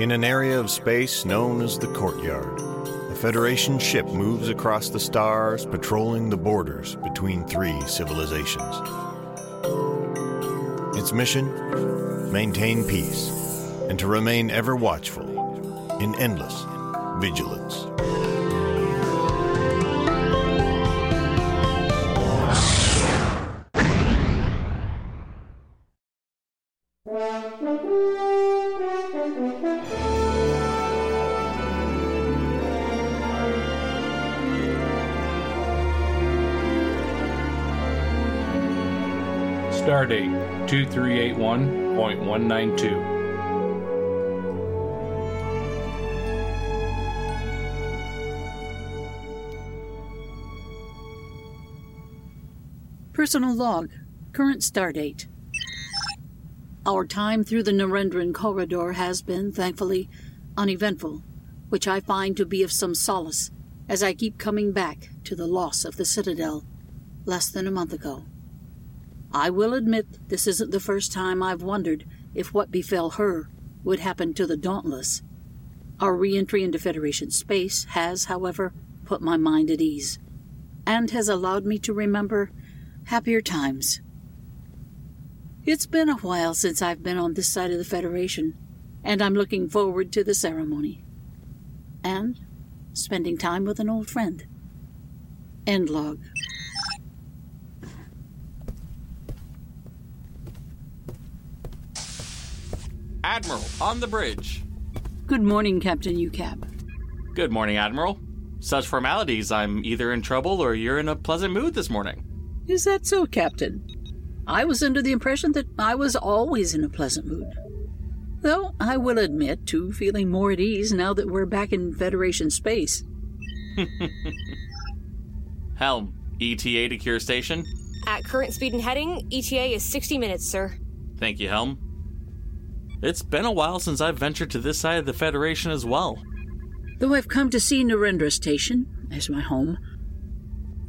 In an area of space known as the Courtyard, a Federation ship moves across the stars, patrolling the borders between three civilizations. Its mission? Maintain peace, and to remain ever watchful, in endless vigilance. Stardate 2381.192. Personal log. Current stardate. Our time through the Narendran corridor has been, thankfully, uneventful, which I find to be of some solace as I keep coming back to the loss of the Citadel less than a month ago. I will admit this isn't the first time I've wondered if what befell her would happen to the Dauntless. Our re entry into Federation space has, however, put my mind at ease, and has allowed me to remember happier times. It's been a while since I've been on this side of the Federation, and I'm looking forward to the ceremony. And spending time with an old friend. End log. Admiral, on the bridge. Good morning, Captain UCAP. Good morning, Admiral. Such formalities, I'm either in trouble or you're in a pleasant mood this morning. Is that so, Captain? I was under the impression that I was always in a pleasant mood. Though I will admit to feeling more at ease now that we're back in Federation space. Helm, ETA to Cure Station. At current speed and heading, ETA is 60 minutes, sir. Thank you, Helm. It's been a while since I've ventured to this side of the Federation as well. Though I've come to see Narendra Station as my home,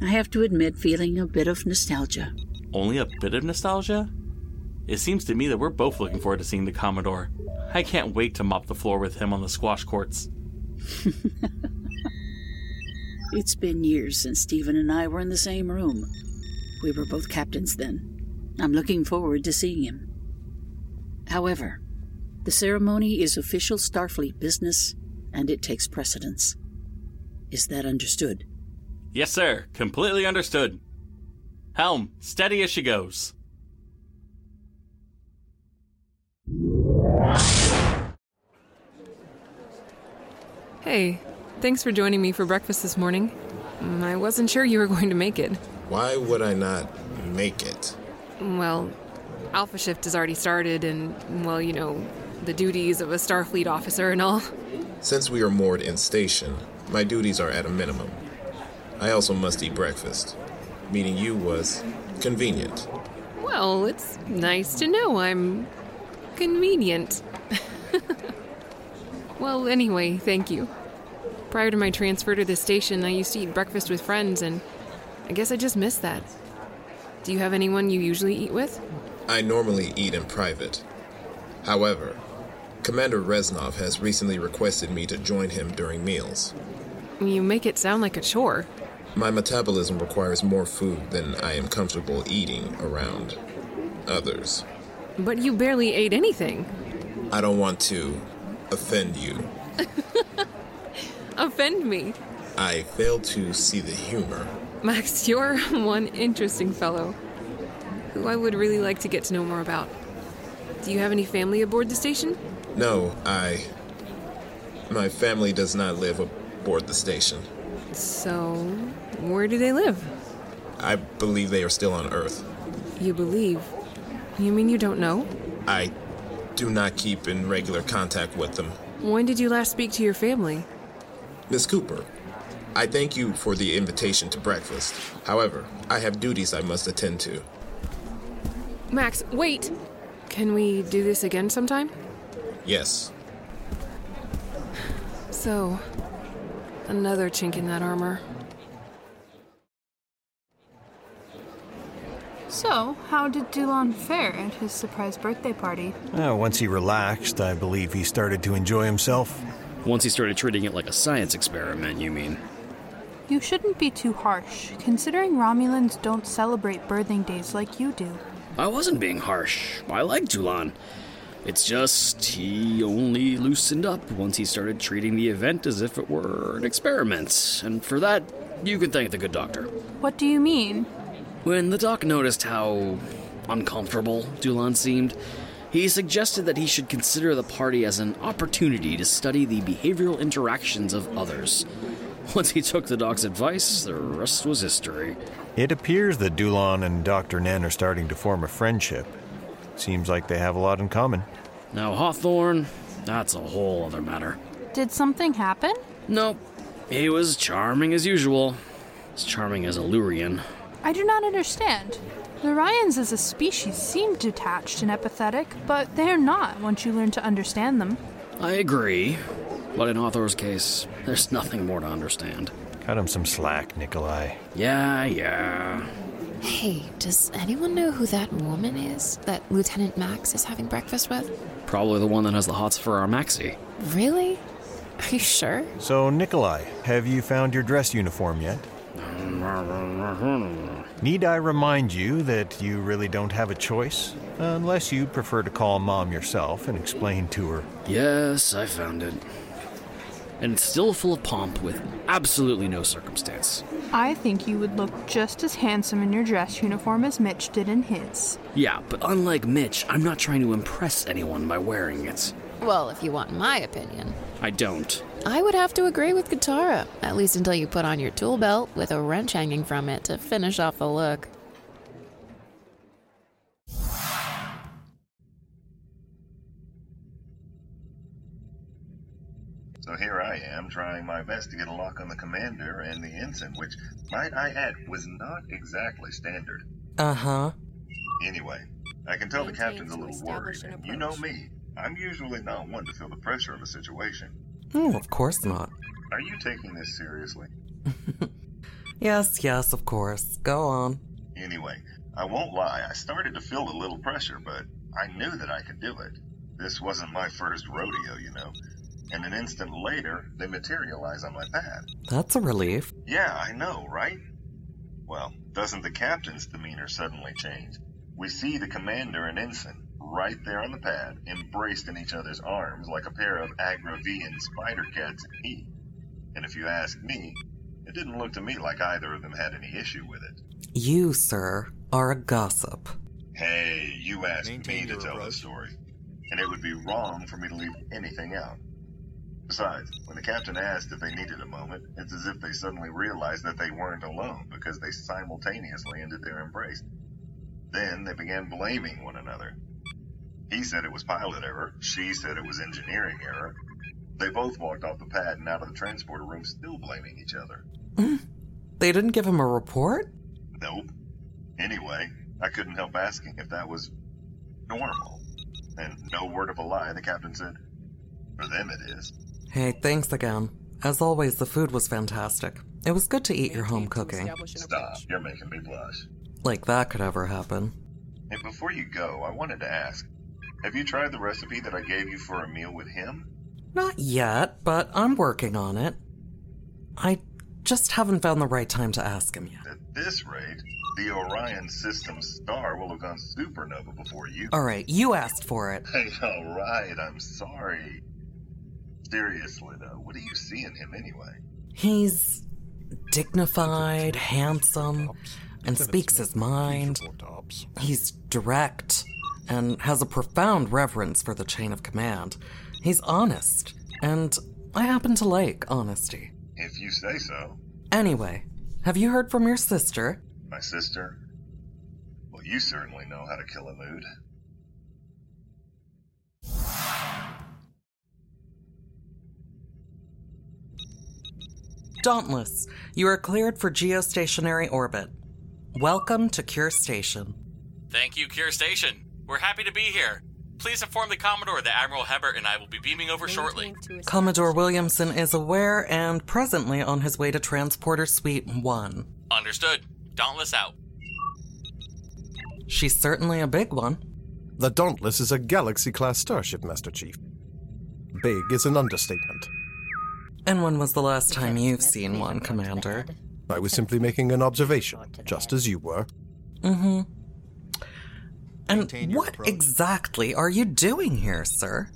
I have to admit feeling a bit of nostalgia. Only a bit of nostalgia? It seems to me that we're both looking forward to seeing the Commodore. I can't wait to mop the floor with him on the squash courts. It's been years since Stephen and I were in the same room. We were both captains then. I'm looking forward to seeing him. However, the ceremony is official Starfleet business, and it takes precedence. Is that understood? Yes, sir. Completely understood. Helm, steady as she goes. Hey, thanks for joining me for breakfast this morning. Mm, I wasn't sure you were going to make it. Why would I not make it? Well, Alpha Shift has already started, and, well, you know, the duties of a Starfleet officer and all. Since we are moored in station, my duties are at a minimum. I also must eat breakfast. Meeting you was convenient. Well, it's nice to know I'm convenient. well, anyway, thank you. Prior to my transfer to this station, I used to eat breakfast with friends, and I guess I just missed that. Do you have anyone you usually eat with? I normally eat in private. However, Commander Reznov has recently requested me to join him during meals. You make it sound like a chore. My metabolism requires more food than I am comfortable eating around others. But you barely ate anything. I don't want to offend you. Offend me. I fail to see the humor. Max, you're one interesting fellow who I would really like to get to know more about. Do you have any family aboard the station? No, I. My family does not live aboard the station. So, where do they live? I believe they are still on Earth. You believe? You mean you don't know? I do not keep in regular contact with them. When did you last speak to your family? Miss Cooper, I thank you for the invitation to breakfast. However, I have duties I must attend to. Max, wait! Can we do this again sometime? Yes, So, another chink in that armor. So, how did Dulon fare at his surprise birthday party? Uh, once he relaxed, I believe he started to enjoy himself. Once he started treating it like a science experiment, you mean? You shouldn't be too harsh, considering Romulans don't celebrate birthing days like you do. I wasn't being harsh. I like Dulon. It's just he only loosened up once he started treating the event as if it were an experiment. And for that, you can thank the good doctor. What do you mean? When the doc noticed how uncomfortable Dulon seemed, he suggested that he should consider the party as an opportunity to study the behavioral interactions of others. Once he took the doc's advice, the rest was history. It appears that Dulon and Dr. Nen are starting to form a friendship. Seems like they have a lot in common. Now, Hawthorne, that's a whole other matter. Did something happen? Nope. He was charming as usual. As charming as a Lurian. I do not understand. The Lurians as a species seem detached and apathetic, but they are not once you learn to understand them. I agree. But in Hawthorne's case, there's nothing more to understand. Cut him some slack, Nikolai. Yeah, yeah. Hey, does anyone know who that woman is that Lieutenant Max is having breakfast with? Probably the one that has the hots for our Maxie. Really? Are you sure? So, Nikolai, have you found your dress uniform yet? Need I remind you that you really don't have a choice? Unless you prefer to call Mom yourself and explain to her. Yes, I found it. And it's still full of pomp with absolutely no circumstance. I think you would look just as handsome in your dress uniform as Mitch did in his. Yeah, but unlike Mitch, I'm not trying to impress anyone by wearing it. Well, if you want my opinion, I don't. I would have to agree with Katara, at least until you put on your tool belt with a wrench hanging from it to finish off the look. So here I am, trying my best to get a lock on the commander and the ensign, which, might I add, was not exactly standard. Uh huh. Anyway, I can tell the captain's a little worried, an and you know me. I'm usually not one to feel the pressure of a situation. Oh, of course not. Are you taking this seriously? Yes, yes, of course. Go on. Anyway, I won't lie, I started to feel a little pressure, but I knew that I could do it. This wasn't my first rodeo, you know. And an instant later, they materialize on my pad. That's a relief. Yeah, I know, right? Well, doesn't the captain's demeanor suddenly change? We see the commander and ensign right there on the pad, embraced in each other's arms like a pair of Agravian spider cats in heat. And if you ask me, it didn't look to me like either of them had any issue with it. You, sir, are a gossip. Hey, you asked Maintain me to your tell the story, and it would be wrong for me to leave anything out. Besides, when the captain asked if they needed a moment, it's as if they suddenly realized that they weren't alone because they simultaneously ended their embrace. Then they began blaming one another. He said it was pilot error, she said it was engineering error. They both walked off the pad and out of the transporter room still blaming each other. Hmm. They didn't give him a report? Nope. Anyway, I couldn't help asking if that was normal. And no word of a lie, the captain said, For them it is. Hey, thanks again. As always, the food was fantastic. It was good to eat your home cooking. Stop, you're making me blush. Like that could ever happen. And before you go, I wanted to ask Have you tried the recipe that I gave you for a meal with him? Not yet, but I'm working on it. I just haven't found the right time to ask him yet. At this rate, the Orion system star will have gone supernova before you. Alright, you asked for it. Hey, alright, I'm sorry. Seriously, though, what do you see in him anyway? He's dignified, handsome, and speaks his mind. He's direct and has a profound reverence for the chain of command. He's honest, and I happen to like honesty. If you say so. Anyway, have you heard from your sister? My sister? Well, you certainly know how to kill a mood. Dauntless, you are cleared for geostationary orbit. Welcome to Cure Station. Thank you, Cure Station. We're happy to be here. Please inform the Commodore that Admiral Hebert and I will be beaming over shortly. Commodore Williamson is aware and presently on his way to Transporter Suite 1. Understood. Dauntless out. She's certainly a big one. The Dauntless is a Galaxy class starship, Master Chief. Big is an understatement. And when was the last time you've seen one, Commander? I was simply making an observation, just as you were. Mm hmm. And what exactly are you doing here, sir?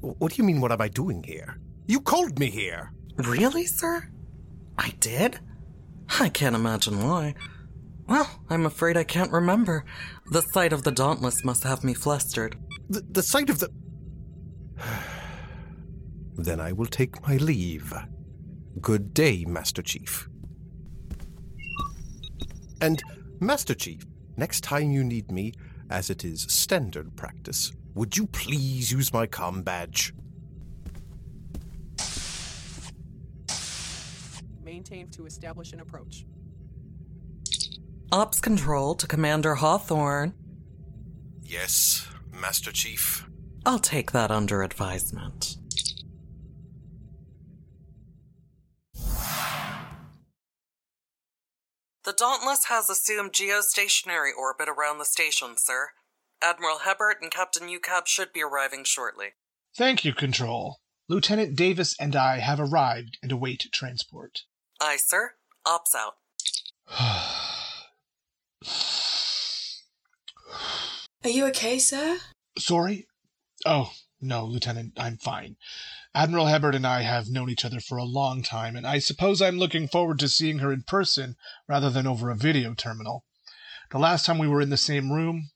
What do you mean, what am I doing here? You called me here! Really, sir? I did? I can't imagine why. Well, I'm afraid I can't remember. The sight of the Dauntless must have me flustered. The, the sight of the. then I will take my leave. Good day, Master Chief. And, Master Chief, next time you need me, as it is standard practice, would you please use my com badge? Maintain to establish an approach. Ops Control to Commander Hawthorne. Yes, Master Chief. I'll take that under advisement. The Dauntless has assumed geostationary orbit around the station, sir. Admiral Hebert and Captain UCAB should be arriving shortly. Thank you, Control. Lieutenant Davis and I have arrived and await transport. Aye, sir. Ops out. Are you okay, sir? Sorry? Oh, no, Lieutenant, I'm fine. Admiral Hebert and I have known each other for a long time, and I suppose I'm looking forward to seeing her in person rather than over a video terminal. The last time we were in the same room,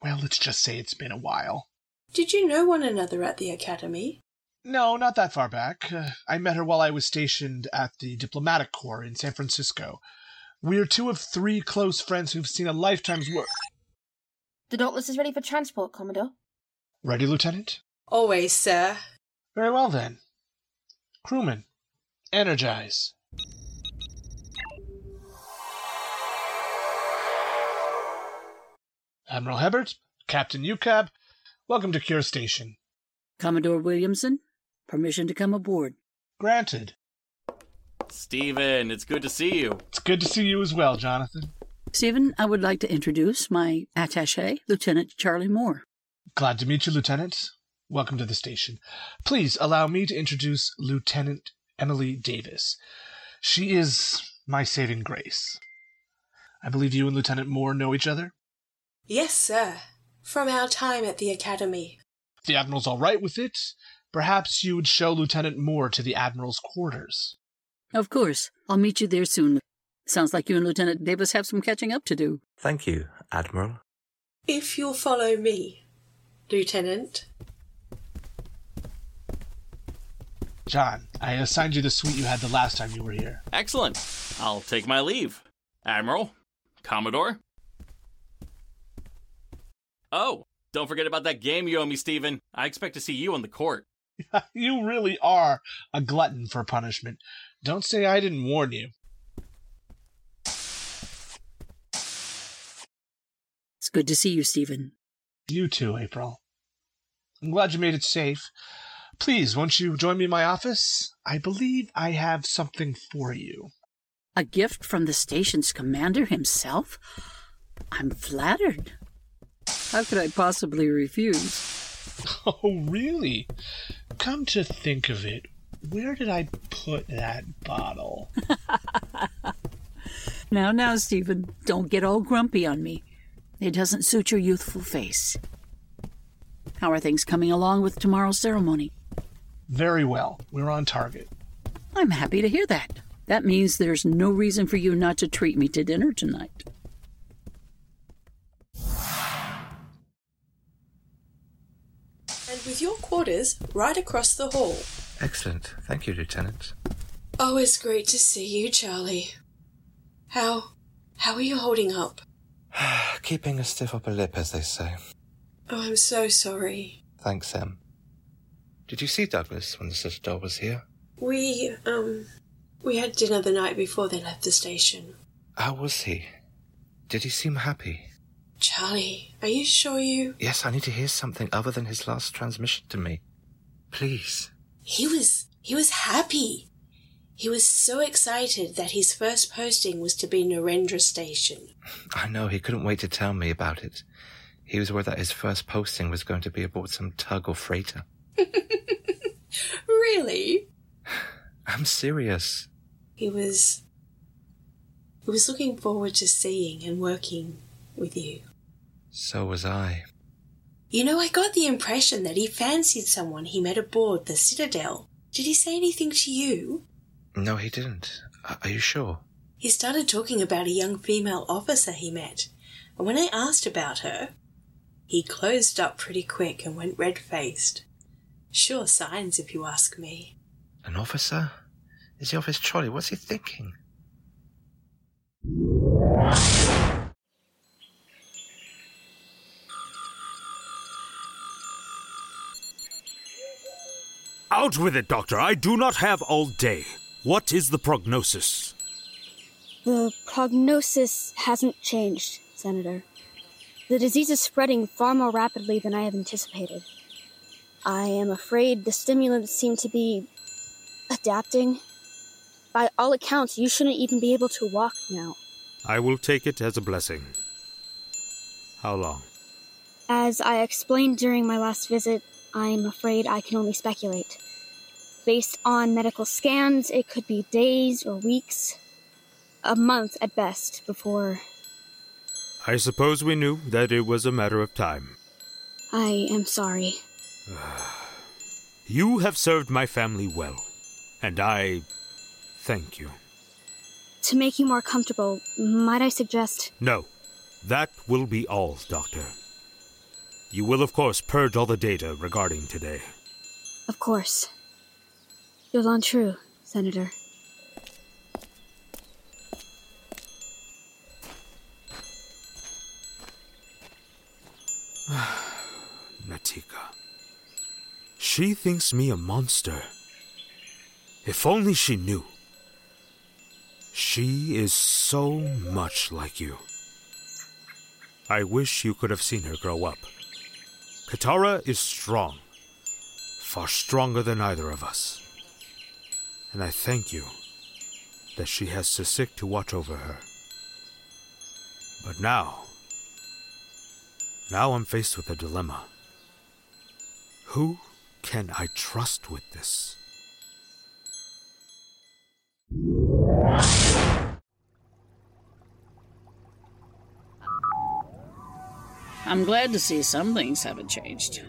well, let's just say it's been a while. Did you know one another at the academy? No, not that far back. Uh, I met her while I was stationed at the Diplomatic Corps in San Francisco. We're two of three close friends who've seen a lifetime's work. The Dauntless is ready for transport, Commodore. Ready, Lieutenant? Always, sir. Very well then. Crewman, energize. Admiral Hebert, Captain UCAB, welcome to Cure Station. Commodore Williamson, permission to come aboard. Granted. Stephen, it's good to see you. It's good to see you as well, Jonathan. Stephen, I would like to introduce my attache, Lieutenant Charlie Moore. Glad to meet you, Lieutenant. Welcome to the station. Please allow me to introduce Lieutenant Emily Davis. She is my saving grace. I believe you and Lieutenant Moore know each other? Yes, sir. From our time at the academy. If the Admiral's all right with it, perhaps you would show Lieutenant Moore to the Admiral's quarters. Of course. I'll meet you there soon. Sounds like you and Lieutenant Davis have some catching up to do. Thank you, Admiral. If you'll follow me, Lieutenant. John, I assigned you the suite you had the last time you were here. Excellent. I'll take my leave. Admiral, Commodore. Oh, don't forget about that game you owe me, Stephen. I expect to see you on the court. you really are a glutton for punishment. Don't say I didn't warn you. It's good to see you, Stephen. You too, April. I'm glad you made it safe. Please, won't you join me in my office? I believe I have something for you. A gift from the station's commander himself? I'm flattered. How could I possibly refuse? Oh, really? Come to think of it, where did I put that bottle? now, now, Stephen, don't get all grumpy on me. It doesn't suit your youthful face. How are things coming along with tomorrow's ceremony? Very well. We're on target. I'm happy to hear that. That means there's no reason for you not to treat me to dinner tonight. And with your quarters right across the hall. Excellent. Thank you, Lieutenant. Oh, Always great to see you, Charlie. How. how are you holding up? Keeping a stiff upper lip, as they say. Oh, I'm so sorry. Thanks, Em. Did you see Douglas when the Citadel was here? We, um. We had dinner the night before they left the station. How was he? Did he seem happy? Charlie, are you sure you. Yes, I need to hear something other than his last transmission to me. Please. He was. he was happy. He was so excited that his first posting was to be Narendra Station. I know, he couldn't wait to tell me about it. He was worried that his first posting was going to be aboard some tug or freighter. Really? I'm serious. He was. He was looking forward to seeing and working with you. So was I. You know, I got the impression that he fancied someone he met aboard the Citadel. Did he say anything to you? No, he didn't. Are you sure? He started talking about a young female officer he met, and when I asked about her, he closed up pretty quick and went red faced. Sure signs, if you ask me. An officer? Is he off his trolley? What's he thinking? Out with it, Doctor. I do not have all day. What is the prognosis? The prognosis hasn't changed, Senator. The disease is spreading far more rapidly than I have anticipated. I am afraid the stimulants seem to be adapting. By all accounts, you shouldn't even be able to walk now. I will take it as a blessing. How long? As I explained during my last visit, I'm afraid I can only speculate. Based on medical scans, it could be days or weeks, a month at best, before I suppose we knew that it was a matter of time. I am sorry. You have served my family well, and I thank you. To make you more comfortable, might I suggest No, that will be all, Doctor. You will, of course, purge all the data regarding today. Of course. Jolan tru, Senator. She thinks me a monster. If only she knew. She is so much like you. I wish you could have seen her grow up. Katara is strong, far stronger than either of us. And I thank you that she has Sisik to watch over her. But now, now I'm faced with a dilemma. Who can I trust with this? I'm glad to see some things haven't changed.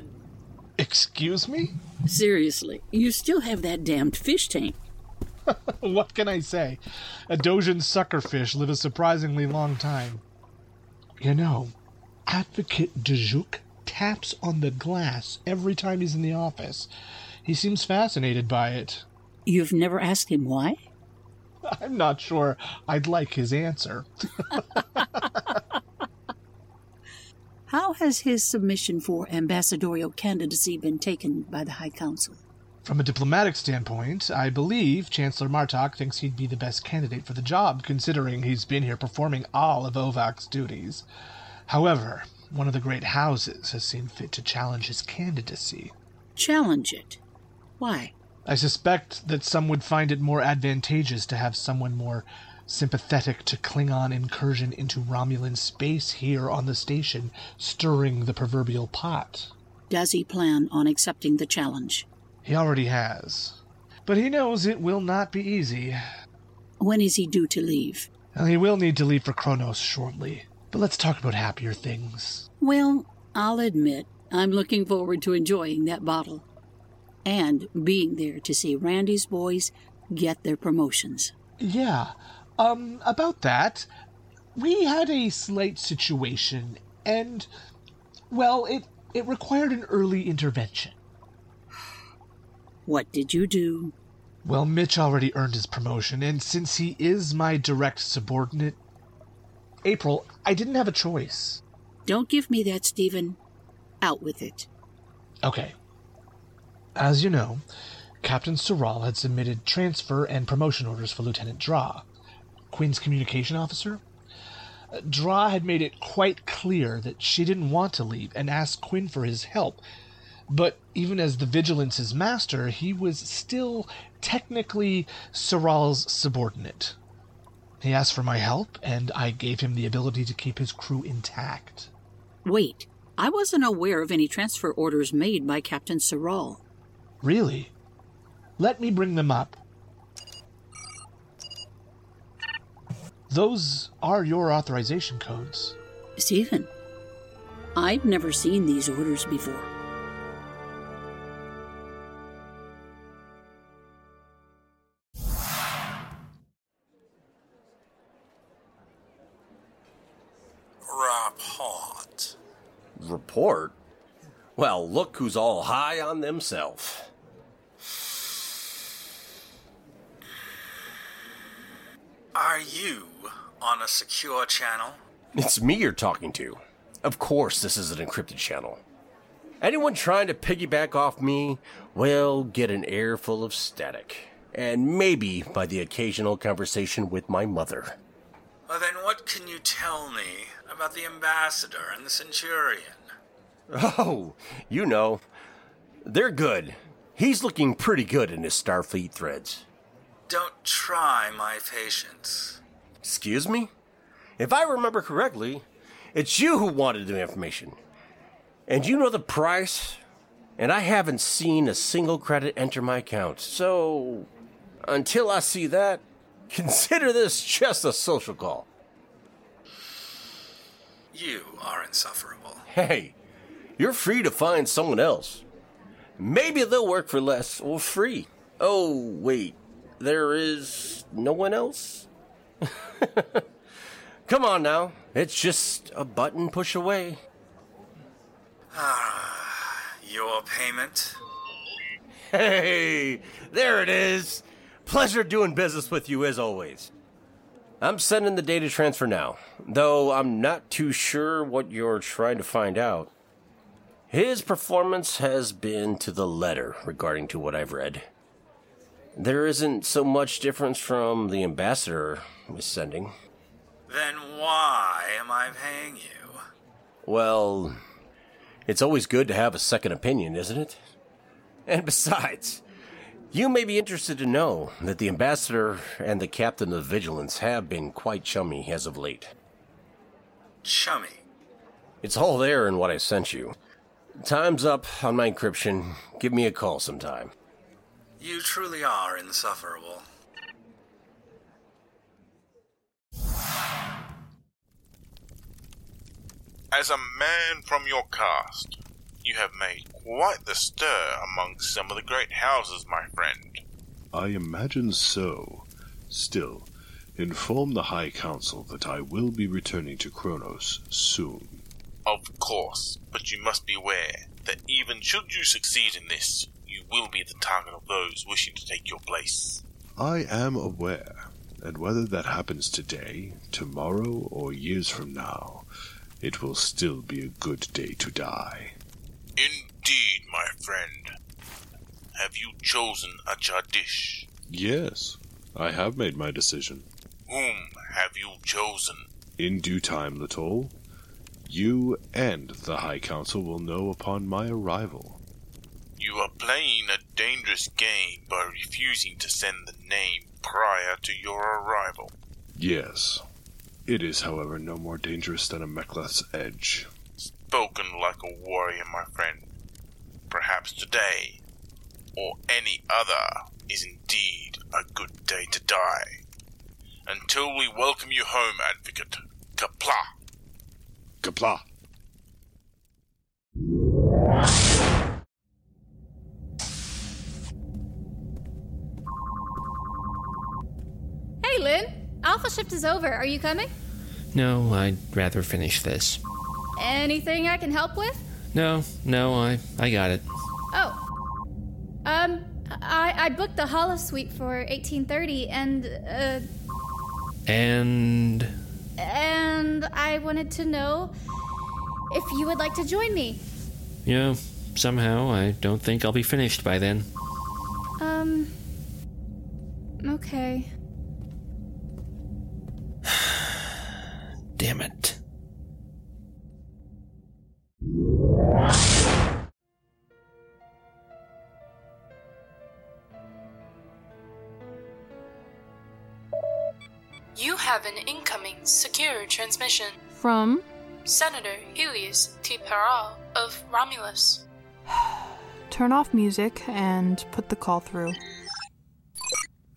Excuse me? Seriously, you still have that damned fish tank. what can I say? A Dojin suckerfish live a surprisingly long time. You know, Advocate Dejuk taps on the glass every time he's in the office. He seems fascinated by it. You've never asked him why? I'm not sure I'd like his answer. How has his submission for ambassadorial candidacy been taken by the High Council? From a diplomatic standpoint, I believe Chancellor Martok thinks he'd be the best candidate for the job, considering he's been here performing all of Ovak's duties. However, one of the great houses has seen fit to challenge his candidacy. Challenge it. Why? I suspect that some would find it more advantageous to have someone more sympathetic to Klingon incursion into Romulan space here on the station, stirring the proverbial pot. Does he plan on accepting the challenge? He already has. But he knows it will not be easy. When is he due to leave? He will need to leave for Kronos shortly. But let's talk about happier things. Well, I'll admit, I'm looking forward to enjoying that bottle. And being there to see Randy's boys get their promotions. Yeah. Um, about that, we had a slight situation, and, well, it, it required an early intervention. What did you do? Well, Mitch already earned his promotion, and since he is my direct subordinate, April, I didn't have a choice. Don't give me that, Stephen. Out with it. Okay. As you know, Captain Soral had submitted transfer and promotion orders for Lieutenant Draw, Quinn's communication officer. Dra had made it quite clear that she didn't want to leave and asked Quinn for his help. But even as the Vigilance's master, he was still technically Soral's subordinate. He asked for my help, and I gave him the ability to keep his crew intact. Wait, I wasn't aware of any transfer orders made by Captain Soral. Really? Let me bring them up. Those are your authorization codes. Stephen, I've never seen these orders before. Report. Report? Well, look who's all high on themself. Are you on a secure channel? It's me you're talking to. Of course, this is an encrypted channel. Anyone trying to piggyback off me will get an air full of static. And maybe by the occasional conversation with my mother. Well, then what can you tell me about the ambassador and the centurion? Oh, you know. They're good. He's looking pretty good in his Starfleet threads. Don't try my patience. Excuse me? If I remember correctly, it's you who wanted the information. And you know the price? And I haven't seen a single credit enter my account. So, until I see that, consider this just a social call. You are insufferable. Hey, you're free to find someone else. Maybe they'll work for less or free. Oh, wait, there is no one else? Come on now, it's just a button push away. Ah, your payment? Hey, there it is. Pleasure doing business with you as always. I'm sending the data transfer now, though I'm not too sure what you're trying to find out. His performance has been to the letter regarding to what I've read. There isn't so much difference from the ambassador was sending. Then why am I paying you? Well, it's always good to have a second opinion, isn't it? And besides, you may be interested to know that the ambassador and the captain of Vigilance have been quite chummy as of late. Chummy? It's all there in what I sent you. Time's up on my encryption. Give me a call sometime. You truly are insufferable. As a man from your caste, you have made quite the stir among some of the great houses, my friend. I imagine so. Still, inform the High Council that I will be returning to Kronos soon. Of course, but you must beware that even should you succeed in this, you will be the target of those wishing to take your place. I am aware, and whether that happens today, tomorrow, or years from now, it will still be a good day to die. Friend. Have you chosen a cha'DIch? Yes, I have made my decision. Whom have you chosen? In due time, Little. You and the High Council will know upon my arrival. You are playing a dangerous game by refusing to send the name prior to your arrival. Yes. It is, however, no more dangerous than a mek'leth's edge. Spoken like a warrior, my friend. Perhaps today, or any other, is indeed a good day to die. Until we welcome you home, Advocate. Qapla'! Qapla'! Hey, Lynn. Alpha shift is over. Are you coming? No, I'd rather finish this. Anything I can help with? No, no, I I got it. Oh. Um, I, I booked the holosuite for 1830 and, uh, And and I wanted to know if you would like to join me. Yeah, somehow I don't think I'll be finished by then. Um, okay. Secure transmission From? Senator Helios T. Peral of Romulus. Turn off music and put the call through.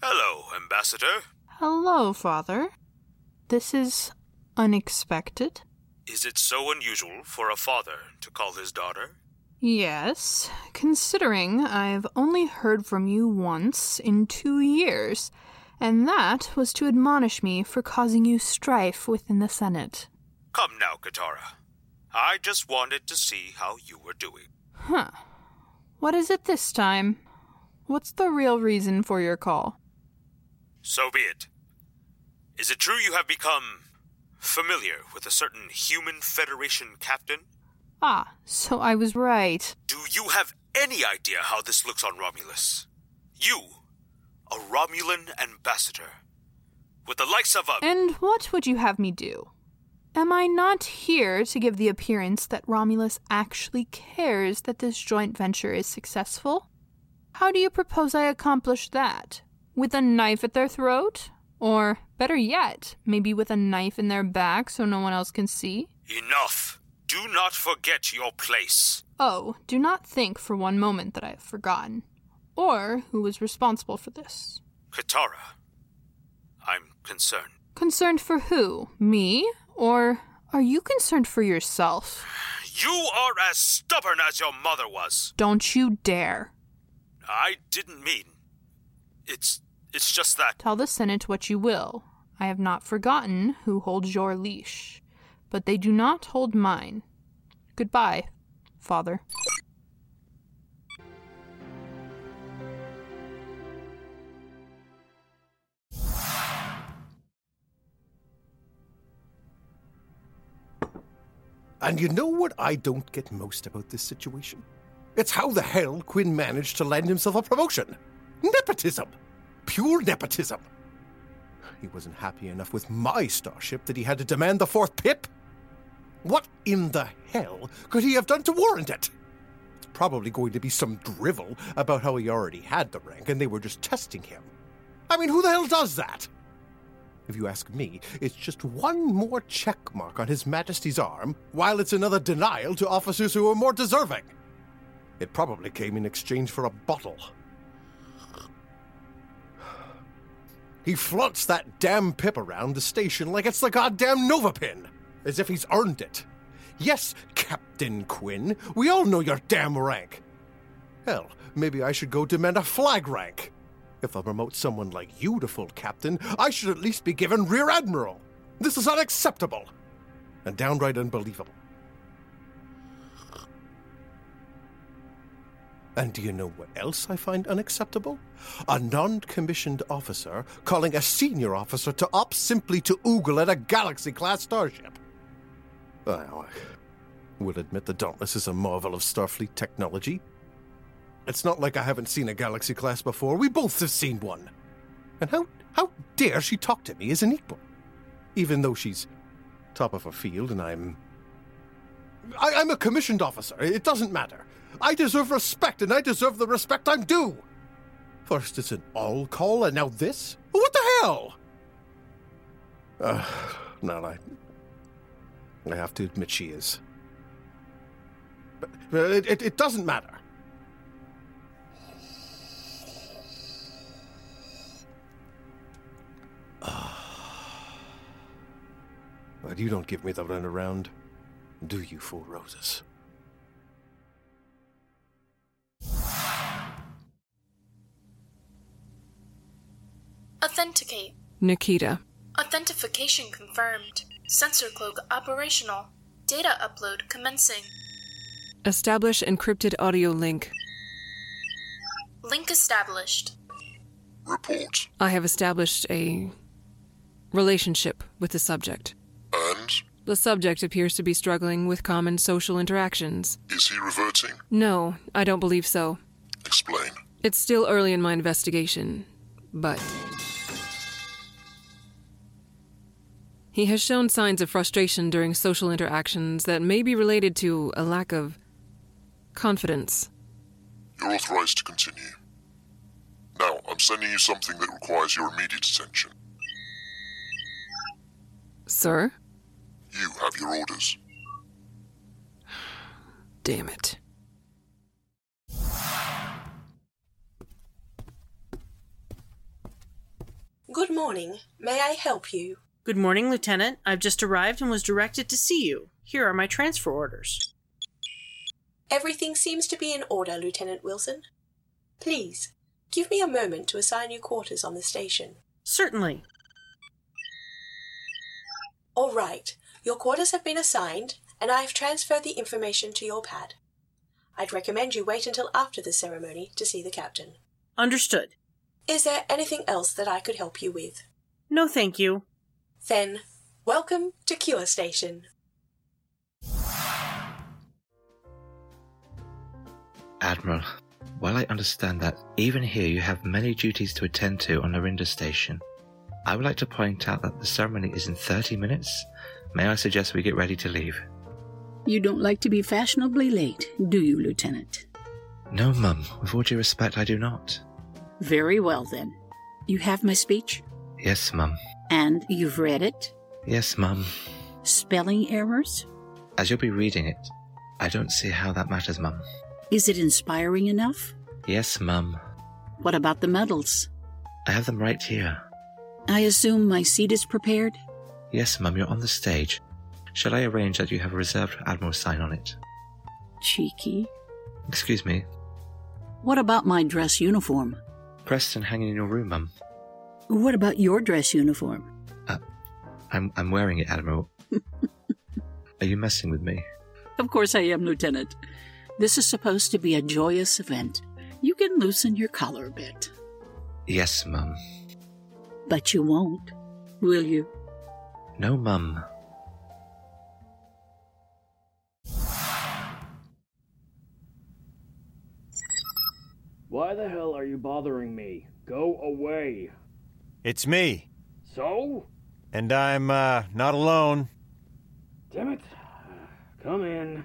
Hello, Ambassador. Hello, Father. This is unexpected. Is it so unusual for a father to call his daughter? Yes, considering I've only heard from you once in two years, and that was to admonish me for causing you strife within the Senate. Come now, Katara. I just wanted to see how you were doing. Huh. What is it this time? What's the real reason for your call? So be it. Is it true you have become familiar with a certain human Federation captain? Ah, so I was right. Do you have any idea how this looks on Romulus? You, a Romulan ambassador, with the likes of a. And what would you have me do? Am I not here to give the appearance that Romulus actually cares that this joint venture is successful? How do you propose I accomplish that? With a knife at their throat? Or, better yet, maybe with a knife in their back so no one else can see? Enough! Do not forget your place. Oh, do not think for one moment that I have forgotten. Or who was responsible for this. Katara, I'm concerned. Concerned for who? Me? Or are you concerned for yourself? You are as stubborn as your mother was. Don't you dare. I didn't mean. It's. it's just that. Tell the Senate what you will. I have not forgotten who holds your leash, but they do not hold mine. Goodbye, Father. And you know what I don't get most about this situation? It's how the hell Quinn managed to land himself a promotion. Nepotism! Pure nepotism! He wasn't happy enough with my starship that he had to demand the fourth pip? What in the hell could he have done to warrant it? It's probably going to be some drivel about how he already had the rank and they were just testing him. I mean, who the hell does that? If you ask me, it's just one more check mark on His Majesty's arm, while it's another denial to officers who are more deserving. It probably came in exchange for a bottle. He flaunts that damn pip around the station like it's the goddamn Nova pin, as if he's earned it. Yes, Captain Quinn, we all know your damn rank. Hell, maybe I should go demand a flag rank. If I'll promote someone like you to full captain, I should at least be given rear admiral. This is unacceptable and downright unbelievable. And do you know what else I find unacceptable? A non commissioned officer calling a senior officer to ops simply to oogle at a Galaxy class starship. Well, I will admit the Dauntless is a marvel of Starfleet technology. It's not like I haven't seen a Galaxy class before. We both have seen one. And how how dare she talk to me as an equal? Even though she's top of her field and I'm I, I'm a commissioned officer. It doesn't matter. I deserve respect, and I deserve the respect I'm due. First it's an all call, and now this? What the hell? Uh, no, I. I have to admit she is. But it, it, it doesn't matter. Ah. But you don't give me the runaround, do you, Fool Roses? Authenticate. Nikita. Authentication confirmed. Sensor cloak operational. Data upload commencing. Establish encrypted audio link. Link established. Report. I have established a relationship with the subject. And? The subject appears to be struggling with common social interactions. Is he reverting? No, I don't believe so. Explain. It's still early in my investigation, but. He has shown signs of frustration during social interactions that may be related to a lack of confidence. You're authorized to continue. Now, I'm sending you something that requires your immediate attention. Sir? You have your orders. Damn it. Good morning. May I help you? Good morning, Lieutenant. I've just arrived and was directed to see you. Here are my transfer orders. Everything seems to be in order, Lieutenant Wilson. Please, give me a moment to assign you quarters on the station. Certainly. All right. Your quarters have been assigned, and I have transferred the information to your pad. I'd recommend you wait until after the ceremony to see the captain. Understood. Is there anything else that I could help you with? No, thank you. Then, welcome to Cure Station. Admiral, while I understand that even here you have many duties to attend to on Narinda Station, I would like to point out that the ceremony is in 30 minutes. May I suggest we get ready to leave? You don't like to be fashionably late, do you, Lieutenant? No, Mum. With all due respect, I do not. Very well, then. You have my speech? Yes, Mum. And you've read it? Yes, Mum. Spelling errors? As you'll be reading it, I don't see how that matters, Mum. Is it inspiring enough? Yes, Mum. What about the medals? I have them right here. I assume my seat is prepared? Yes, Mum, you're on the stage. Shall I arrange that you have a reserved Admiral sign on it? Cheeky. Excuse me. What about my dress uniform? Preston hanging in your room, Mum. What about your dress uniform? Uh, I'm I'm wearing it, Admiral. Are you messing with me? Of course I am, Lieutenant. This is supposed to be a joyous event. You can loosen your collar a bit. Yes, Mum. But you won't, will you? No, Mum. Why the hell are you bothering me? Go away. It's me. So? And I'm, uh, not alone. Damn it. Come in.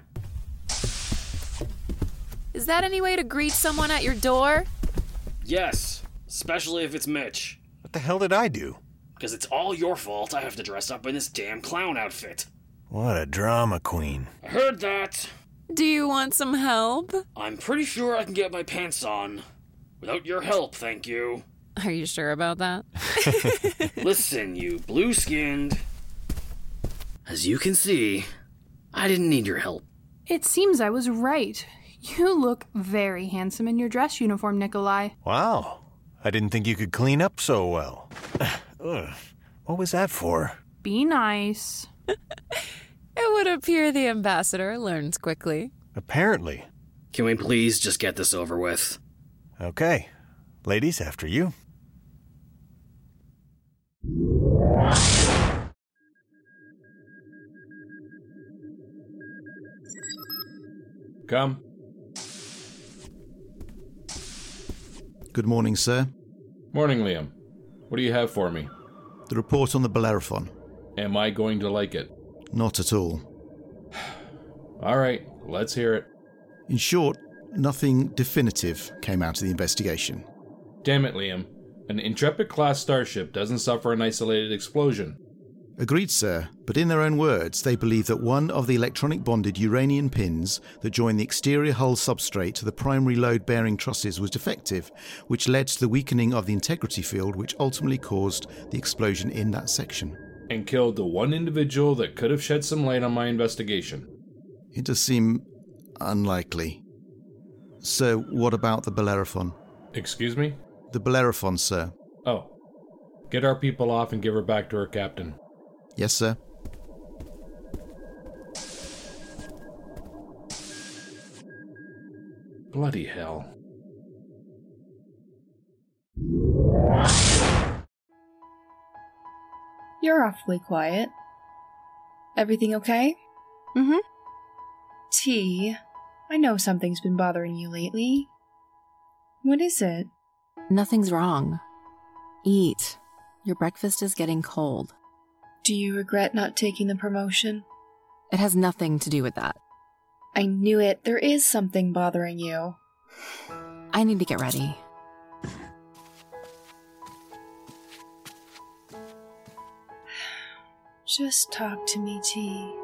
Is that any way to greet someone at your door? Yes, especially if it's Mitch. What the hell did I do? Because it's all your fault I have to dress up in this damn clown outfit. What a drama queen. I heard that. Do you want some help? I'm pretty sure I can get my pants on. Without your help, thank you. Are you sure about that? Listen, you blue skinned. As you can see, I didn't need your help. It seems I was right. You look very handsome in your dress uniform, Nikolai. Wow. I didn't think you could clean up so well. Ugh. What was that for? Be nice. It would appear the ambassador learns quickly. Apparently. Can we please just get this over with? Okay. Ladies, after you. Come. Good morning, sir. Morning, Liam. What do you have for me? The report on the Bellerophon. Am I going to like it? Not at all. All right, let's hear it. In short, nothing definitive came out of the investigation. Damn it, Liam. An Intrepid class starship doesn't suffer an isolated explosion. Agreed, sir, but in their own words, they believe that one of the electronic bonded uranium pins that join the exterior hull substrate to the primary load bearing trusses was defective, which led to the weakening of the integrity field, which ultimately caused the explosion in that section. And killed the one individual that could have shed some light on my investigation. It does seem unlikely. So, what about the Bellerophon? Excuse me? The Bellerophon, sir. Oh. Get our people off and give her back to her captain. Yes, sir. Bloody hell. You're awfully quiet. Everything okay? Mm hmm. T, I know something's been bothering you lately. What is it? Nothing's wrong. Eat. Your breakfast is getting cold. Do you regret not taking the promotion? It has nothing to do with that. I knew it. There is something bothering you. I need to get ready. Just talk to me, T.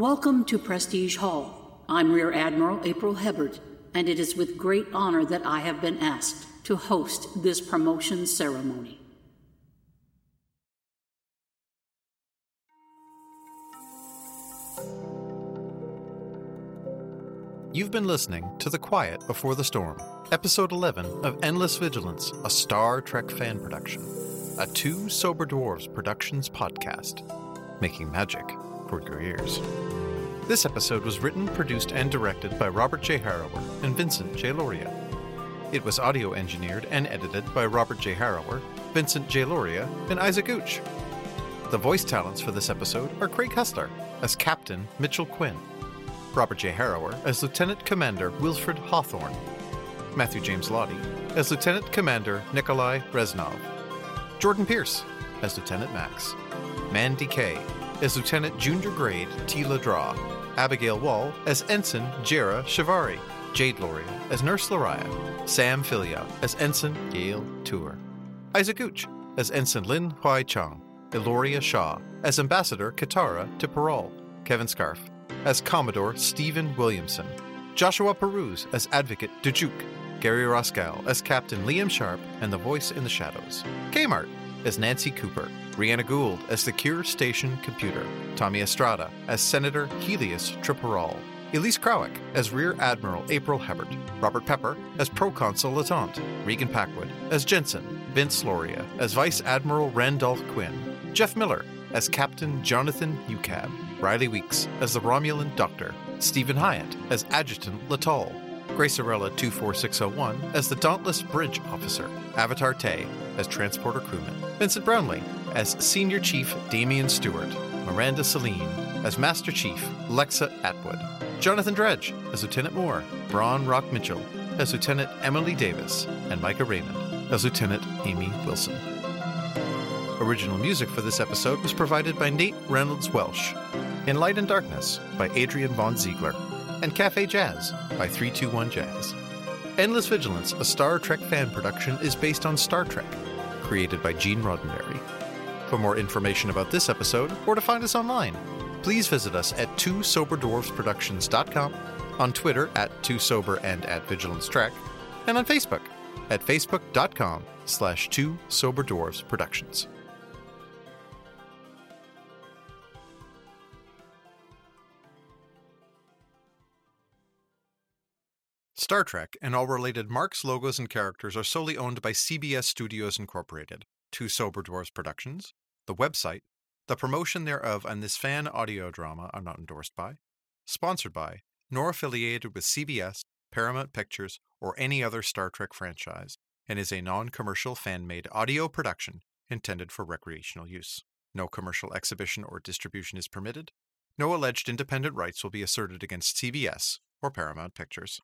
Welcome to Prestige Hall. I'm Rear Admiral April Hebert, and it is with great honor that I have been asked to host this promotion ceremony. You've been listening to The Quiet Before the Storm, Episode 11 of Endless Vigilance, a Star Trek fan production, a Two Sober Dwarves Productions podcast, making magic for your ears. This episode was written, produced, and directed by Robert J. Harrower and Vincent J. Lauria. It was audio engineered and edited by Robert J. Harrower, Vincent J. Lauria, and Isaac Gooch. The voice talents for this episode are Craig Hustler as Captain Mitchell Quinn, Robert J. Harrower as Lieutenant Commander Wilfred Hawthorne, Matthew James Lottie as Lieutenant Commander Nikolai Reznov, Jordan Pierce as Lieutenant Max, Mandy Kay as Lieutenant Junior Grade Tila Draw, Abigail Wall as Ensign Jera Shivari, Jade Lauria as Nurse Lariah, Sam Filia as Ensign Gail Tour, Isaac Gooch as Ensign Lin Huai Chang, Eloria Shaw as Ambassador Katara to Parole, Kevin Scarf as Commodore Stephen Williamson, Joshua Peruse as Advocate Dujuk, Gary Roskow as Captain Liam Sharp and the Voice in the Shadows, Kmart as Nancy Cooper, Rihanna Gould as the Cure Station Computer, Tommy Estrada as Senator Helios Triparal, Elise Krawick as Rear Admiral April Hebert, Robert Pepper as Proconsul Latente, Regan Packwood as Jensen, Vince Lauria as Vice Admiral Randolph Quinn, Jeff Miller as Captain Jonathan UCAB, Riley Weeks as the Romulan Doctor, Stephen Hyatt as Adjutant Latal, Grace Arella 24601 as the Dauntless Bridge Officer, Avatar Tay as Transporter Crewman, Vincent Brownlee as Senior Chief Damian Stewart, Miranda Celine as Master Chief Lexa Atwood, Jonathan Dredge as Lieutenant Moore, Braun Rock Mitchell as Lieutenant Emily Davis, and Micah Raymond as Lieutenant Amy Wilson. Original music for this episode was provided by Nate Reynolds Welsh, In Light and Darkness by Adrian Von Ziegler, and Cafe Jazz by 321 Jazz. Endless Vigilance, a Star Trek fan production, is based on Star Trek, created by Gene Roddenberry. For more information about this episode, or to find us online, please visit us at two sober dwarves twosoberdwarvesproductions.com, on Twitter at twosober and at vigilance trek, and on Facebook at facebook.com slash twosoberdwarvesproductions. Star Trek and all related marks, logos, and characters are solely owned by CBS Studios Incorporated, Two Sober Dwarves Productions. The website, the promotion thereof, and this fan audio drama are not endorsed by, sponsored by, nor affiliated with CBS, Paramount Pictures, or any other Star Trek franchise, and is a non commercial fan made audio production intended for recreational use. No commercial exhibition or distribution is permitted. No alleged independent rights will be asserted against CBS or Paramount Pictures.